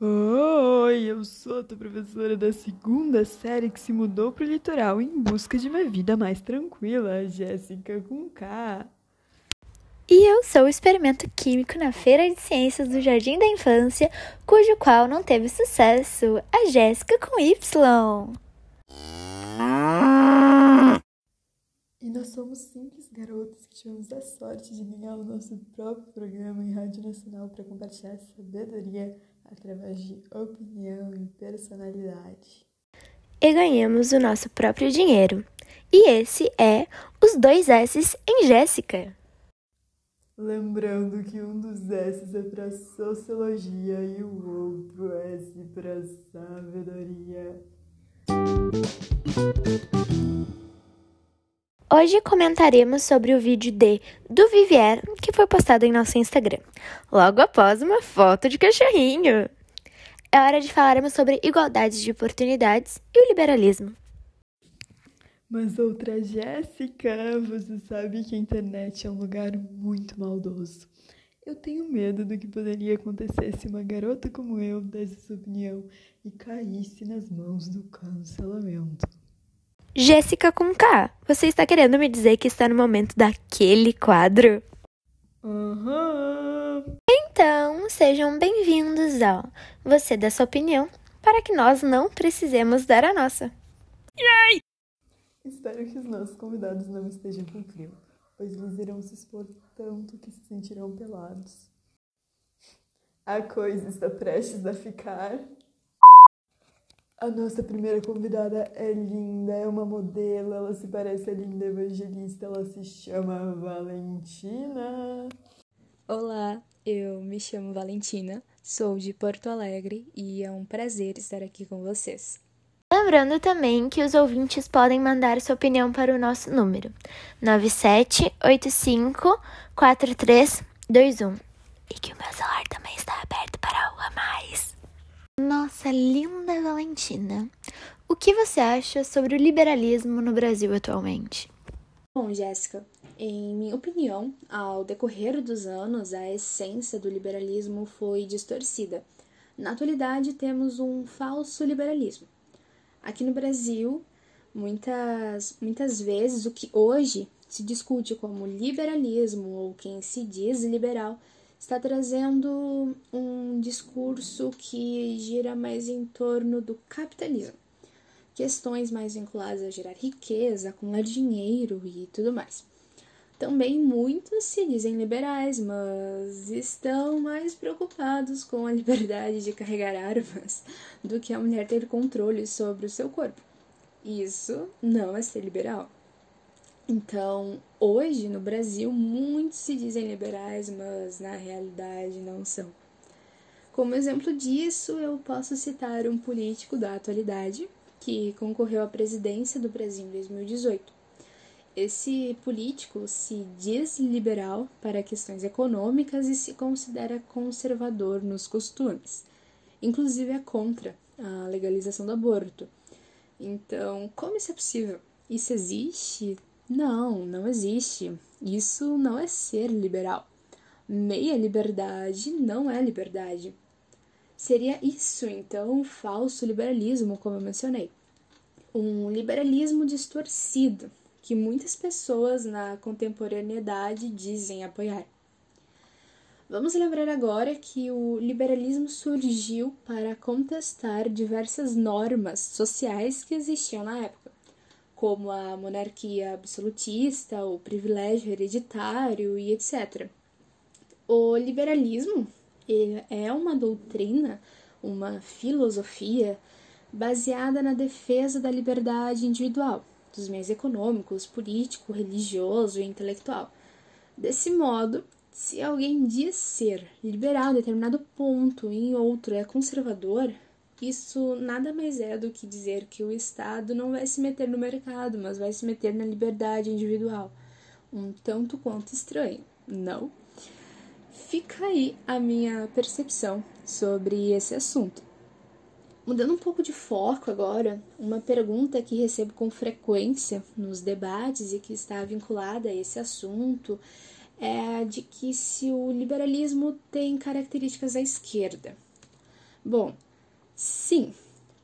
Oi, eu sou a tua professora da segunda série que se mudou pro litoral em busca de uma vida mais tranquila, Jéssica com K. E eu sou o experimento químico na Feira de Ciências do Jardim da Infância, cujo qual não teve sucesso, a Jéssica com Y. E nós somos simples garotos que tivemos a sorte de ganhar o nosso próprio programa em Rádio Nacional para compartilhar sabedoria através de opinião e personalidade. E ganhamos o nosso próprio dinheiro. E esse é os dois S's em Jéssica. Lembrando que um dos S's é para sociologia e o outro S para sabedoria. Hoje comentaremos sobre o vídeo de do Vivier que foi postado em nosso Instagram, logo após uma foto de cachorrinho. É hora de falarmos sobre igualdade de oportunidades e o liberalismo. Mas outra Jéssica, você sabe que a internet é um lugar muito maldoso. Eu tenho medo do que poderia acontecer se uma garota como eu desse sua opinião e caísse nas mãos do cancelamento. Jéssica com K, você está querendo me dizer que está no momento daquele quadro? Aham. Uhum. Então, sejam bem-vindos ao Você dá sua opinião, para que nós não precisemos dar a nossa. Yay! Espero que os nossos convidados não estejam com frio, pois eles irão se expor tanto que se sentirão pelados. A coisa está prestes a ficar. A nossa primeira convidada é linda, é uma modelo, ela se parece a linda evangelista, ela se chama Valentina. Olá, eu me chamo Valentina, sou de Porto Alegre e é um prazer estar aqui com vocês. Lembrando também que os ouvintes podem mandar sua opinião para o nosso número 97854321 e que o meu celular também está aberto para o a mais. Nossa linda Valentina, o que você acha sobre o liberalismo no Brasil atualmente? Bom, Jéssica, em minha opinião, ao decorrer dos anos, a essência do liberalismo foi distorcida. Na atualidade, temos um falso liberalismo Aqui no Brasil, muitas, muitas vezes o que hoje se discute como liberalismo ou quem se diz liberal está trazendo um discurso que gira mais em torno do capitalismo. Questões mais vinculadas a gerar riqueza, acumular dinheiro e tudo mais. Também muitos se dizem liberais, mas estão mais preocupados com a liberdade de carregar armas do que a mulher ter controle sobre o seu corpo. Isso não é ser liberal. Então, hoje no Brasil, muitos se dizem liberais, mas na realidade não são. Como exemplo disso, eu posso citar um político da atualidade que concorreu à presidência do Brasil em 2018 esse político se diz liberal para questões econômicas e se considera conservador nos costumes. Inclusive é contra a legalização do aborto. Então, como isso é possível? Isso existe? Não, não existe. Isso não é ser liberal. Meia liberdade não é liberdade. Seria isso, então, um falso liberalismo, como eu mencionei. Um liberalismo distorcido, que muitas pessoas na contemporaneidade dizem apoiar. Vamos lembrar agora que o liberalismo surgiu para contestar diversas normas sociais que existiam na época, como a monarquia absolutista, o privilégio hereditário e etc. O liberalismo é uma doutrina, uma filosofia baseada na defesa da liberdade individual dos meios econômicos, político, religioso e intelectual. Desse modo, se alguém diz ser liberal em determinado ponto e em outro é conservador, isso nada mais é do que dizer que o Estado não vai se meter no mercado, mas vai se meter na liberdade individual. Um tanto quanto estranho, não? Fica aí a minha percepção sobre esse assunto. Mudando um pouco de foco agora, uma pergunta que recebo com frequência nos debates e que está vinculada a esse assunto é a de que se o liberalismo tem características da esquerda. Bom, sim,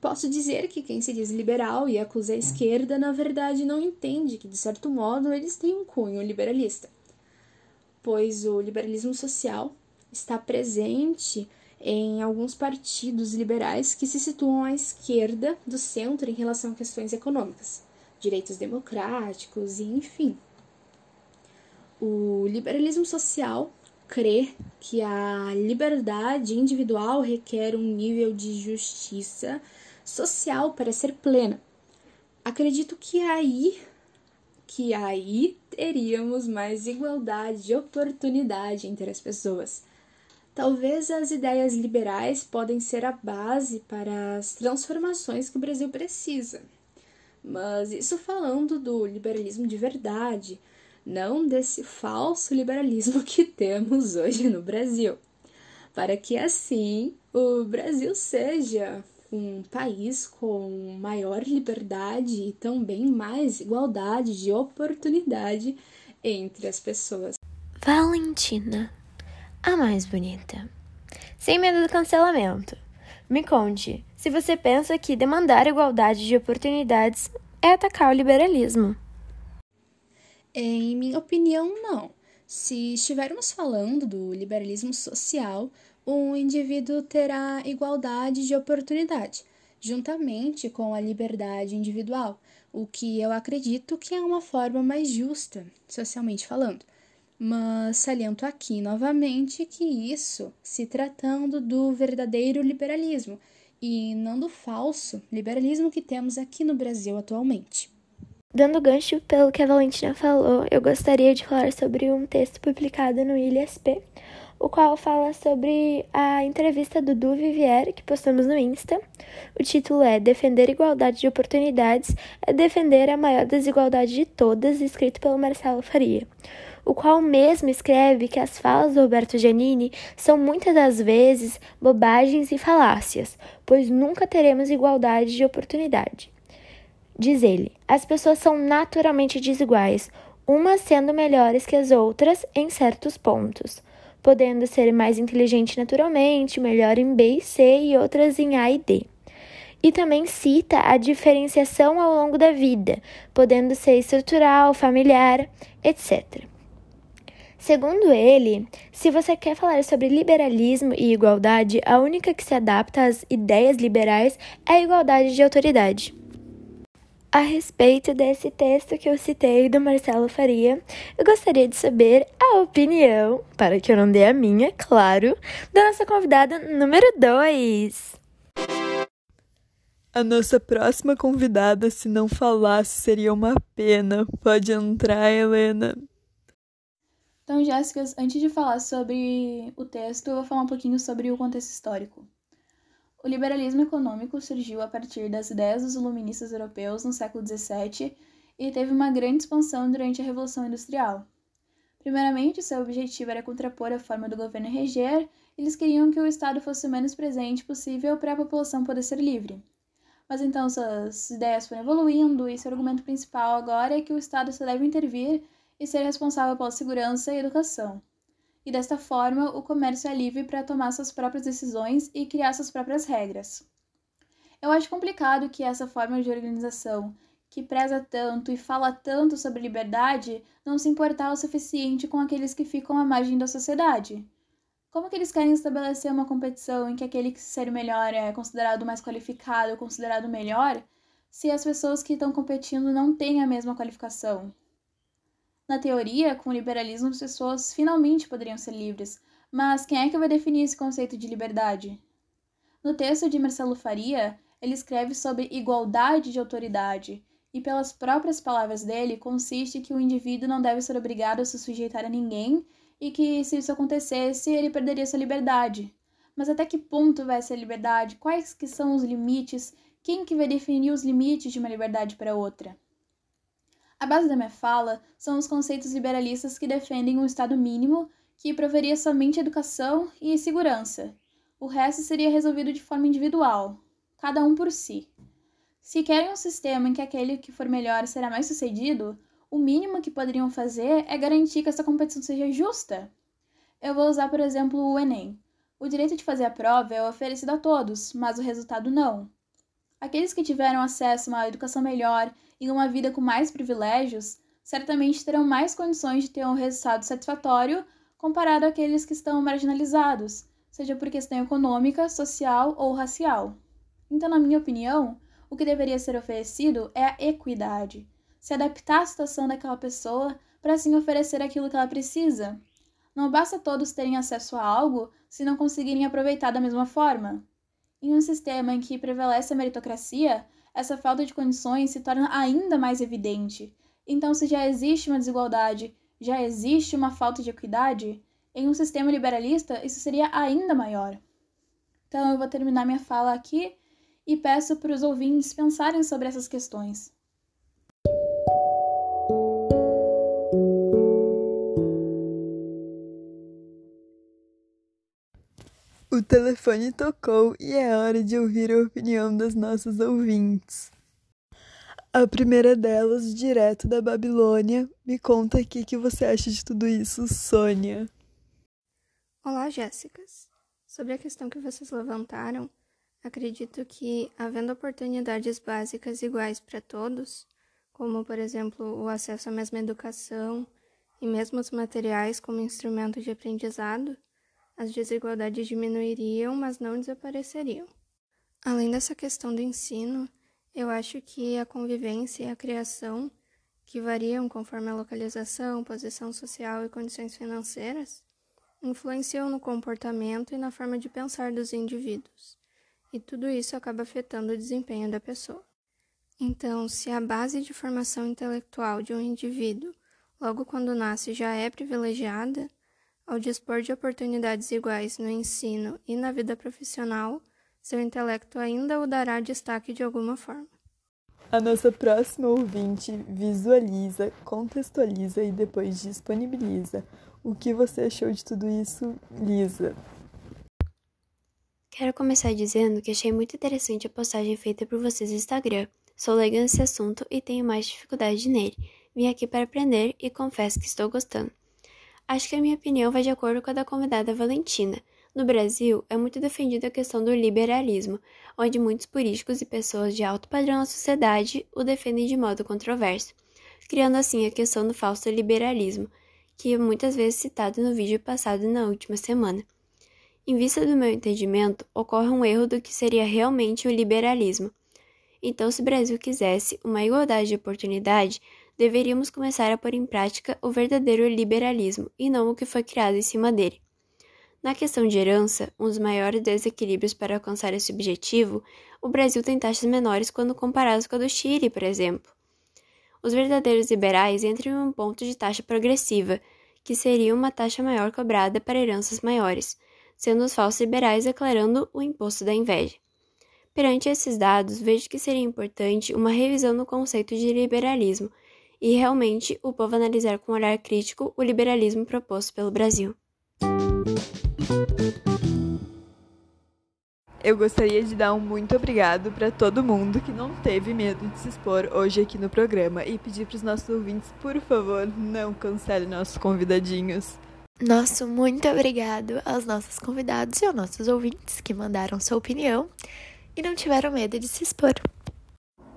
posso dizer que quem se diz liberal e acusa a esquerda, na verdade, não entende que, de certo modo, eles têm um cunho liberalista, pois o liberalismo social está presente em alguns partidos liberais que se situam à esquerda do centro em relação a questões econômicas, direitos democráticos e enfim. O liberalismo social crê que a liberdade individual requer um nível de justiça social para ser plena. Acredito que aí que aí teríamos mais igualdade de oportunidade entre as pessoas Talvez as ideias liberais podem ser a base para as transformações que o Brasil precisa. Mas isso falando do liberalismo de verdade, não desse falso liberalismo que temos hoje no Brasil. Para que assim o Brasil seja um país com maior liberdade e também mais igualdade de oportunidade entre as pessoas. Valentina a mais bonita. Sem medo do cancelamento. Me conte, se você pensa que demandar igualdade de oportunidades é atacar o liberalismo. Em minha opinião, não. Se estivermos falando do liberalismo social, um indivíduo terá igualdade de oportunidade, juntamente com a liberdade individual, o que eu acredito que é uma forma mais justa, socialmente falando mas saliento aqui novamente que isso se tratando do verdadeiro liberalismo e não do falso liberalismo que temos aqui no Brasil atualmente. Dando gancho pelo que a Valentina falou, eu gostaria de falar sobre um texto publicado no ILSP, o qual fala sobre a entrevista do Du Vivier, que postamos no Insta. O título é Defender igualdade de oportunidades é defender a maior desigualdade de todas, escrito pelo Marcelo Faria o qual mesmo escreve que as falas do Roberto Giannini são muitas das vezes bobagens e falácias, pois nunca teremos igualdade de oportunidade. Diz ele: as pessoas são naturalmente desiguais, umas sendo melhores que as outras em certos pontos, podendo ser mais inteligente naturalmente, melhor em B e C e outras em A e D. E também cita a diferenciação ao longo da vida, podendo ser estrutural, familiar, etc. Segundo ele, se você quer falar sobre liberalismo e igualdade, a única que se adapta às ideias liberais é a igualdade de autoridade. A respeito desse texto que eu citei do Marcelo Faria, eu gostaria de saber a opinião, para que eu não dê a minha, claro, da nossa convidada número 2. A nossa próxima convidada, se não falasse, seria uma pena. Pode entrar, Helena. Então, Jéssica, antes de falar sobre o texto, eu vou falar um pouquinho sobre o contexto histórico. O liberalismo econômico surgiu a partir das ideias dos iluministas europeus no século XVII e teve uma grande expansão durante a Revolução Industrial. Primeiramente, seu objetivo era contrapor a forma do governo reger, eles queriam que o Estado fosse o menos presente possível para a população poder ser livre. Mas então suas ideias foram evoluindo e seu argumento principal agora é que o Estado só deve intervir e ser responsável pela segurança e educação. E desta forma, o comércio é livre para tomar suas próprias decisões e criar suas próprias regras. Eu acho complicado que essa forma de organização, que preza tanto e fala tanto sobre liberdade, não se importar o suficiente com aqueles que ficam à margem da sociedade. Como que eles querem estabelecer uma competição em que aquele que ser melhor é considerado mais qualificado, considerado melhor, se as pessoas que estão competindo não têm a mesma qualificação? Na teoria, com o liberalismo, as pessoas finalmente poderiam ser livres, mas quem é que vai definir esse conceito de liberdade? No texto de Marcelo Faria, ele escreve sobre igualdade de autoridade, e pelas próprias palavras dele, consiste que o indivíduo não deve ser obrigado a se sujeitar a ninguém e que, se isso acontecesse, ele perderia sua liberdade. Mas até que ponto vai ser liberdade? Quais que são os limites? Quem que vai definir os limites de uma liberdade para outra? A base da minha fala são os conceitos liberalistas que defendem um Estado mínimo que proveria somente educação e segurança. O resto seria resolvido de forma individual, cada um por si. Se querem um sistema em que aquele que for melhor será mais sucedido, o mínimo que poderiam fazer é garantir que essa competição seja justa. Eu vou usar, por exemplo, o Enem. O direito de fazer a prova é oferecido a todos, mas o resultado não. Aqueles que tiveram acesso a uma educação melhor e uma vida com mais privilégios certamente terão mais condições de ter um resultado satisfatório comparado àqueles que estão marginalizados, seja por questão econômica, social ou racial. Então, na minha opinião, o que deveria ser oferecido é a equidade, se adaptar à situação daquela pessoa para assim oferecer aquilo que ela precisa. Não basta todos terem acesso a algo se não conseguirem aproveitar da mesma forma. Em um sistema em que prevalece a meritocracia, essa falta de condições se torna ainda mais evidente. Então, se já existe uma desigualdade, já existe uma falta de equidade, em um sistema liberalista isso seria ainda maior. Então, eu vou terminar minha fala aqui e peço para os ouvintes pensarem sobre essas questões. O telefone tocou e é hora de ouvir a opinião das nossas ouvintes. A primeira delas, direto da Babilônia, me conta aqui o que você acha de tudo isso, Sônia. Olá, Jéssicas. Sobre a questão que vocês levantaram, acredito que, havendo oportunidades básicas iguais para todos, como, por exemplo, o acesso à mesma educação e mesmo os materiais como instrumento de aprendizado, as desigualdades diminuiriam, mas não desapareceriam. Além dessa questão do ensino, eu acho que a convivência e a criação, que variam conforme a localização, posição social e condições financeiras, influenciam no comportamento e na forma de pensar dos indivíduos, e tudo isso acaba afetando o desempenho da pessoa. Então, se a base de formação intelectual de um indivíduo, logo quando nasce, já é privilegiada, ao dispor de oportunidades iguais no ensino e na vida profissional, seu intelecto ainda o dará destaque de alguma forma. A nossa próxima ouvinte visualiza, contextualiza e depois disponibiliza. O que você achou de tudo isso, Lisa? Quero começar dizendo que achei muito interessante a postagem feita por vocês no Instagram. Sou leiga nesse assunto e tenho mais dificuldade nele. Vim aqui para aprender e confesso que estou gostando. Acho que a minha opinião vai de acordo com a da convidada Valentina. No Brasil, é muito defendida a questão do liberalismo, onde muitos políticos e pessoas de alto padrão na sociedade o defendem de modo controverso, criando assim a questão do falso liberalismo, que é muitas vezes citado no vídeo passado na última semana. Em vista do meu entendimento, ocorre um erro do que seria realmente o liberalismo. Então, se o Brasil quisesse uma igualdade de oportunidade, deveríamos começar a pôr em prática o verdadeiro liberalismo e não o que foi criado em cima dele. Na questão de herança, um dos maiores desequilíbrios para alcançar esse objetivo, o Brasil tem taxas menores quando comparados com a do Chile, por exemplo. Os verdadeiros liberais entram em um ponto de taxa progressiva, que seria uma taxa maior cobrada para heranças maiores, sendo os falsos liberais declarando o imposto da inveja. Perante esses dados, vejo que seria importante uma revisão no conceito de liberalismo e realmente o povo analisar com um olhar crítico o liberalismo proposto pelo Brasil. Eu gostaria de dar um muito obrigado para todo mundo que não teve medo de se expor hoje aqui no programa e pedir para os nossos ouvintes, por favor, não cancele nossos convidadinhos. Nosso muito obrigado aos nossos convidados e aos nossos ouvintes que mandaram sua opinião e não tiveram medo de se expor.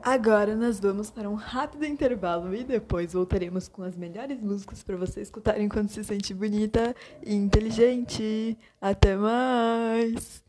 Agora nós vamos para um rápido intervalo e depois voltaremos com as melhores músicas para você escutar enquanto se sente bonita e inteligente. Até mais!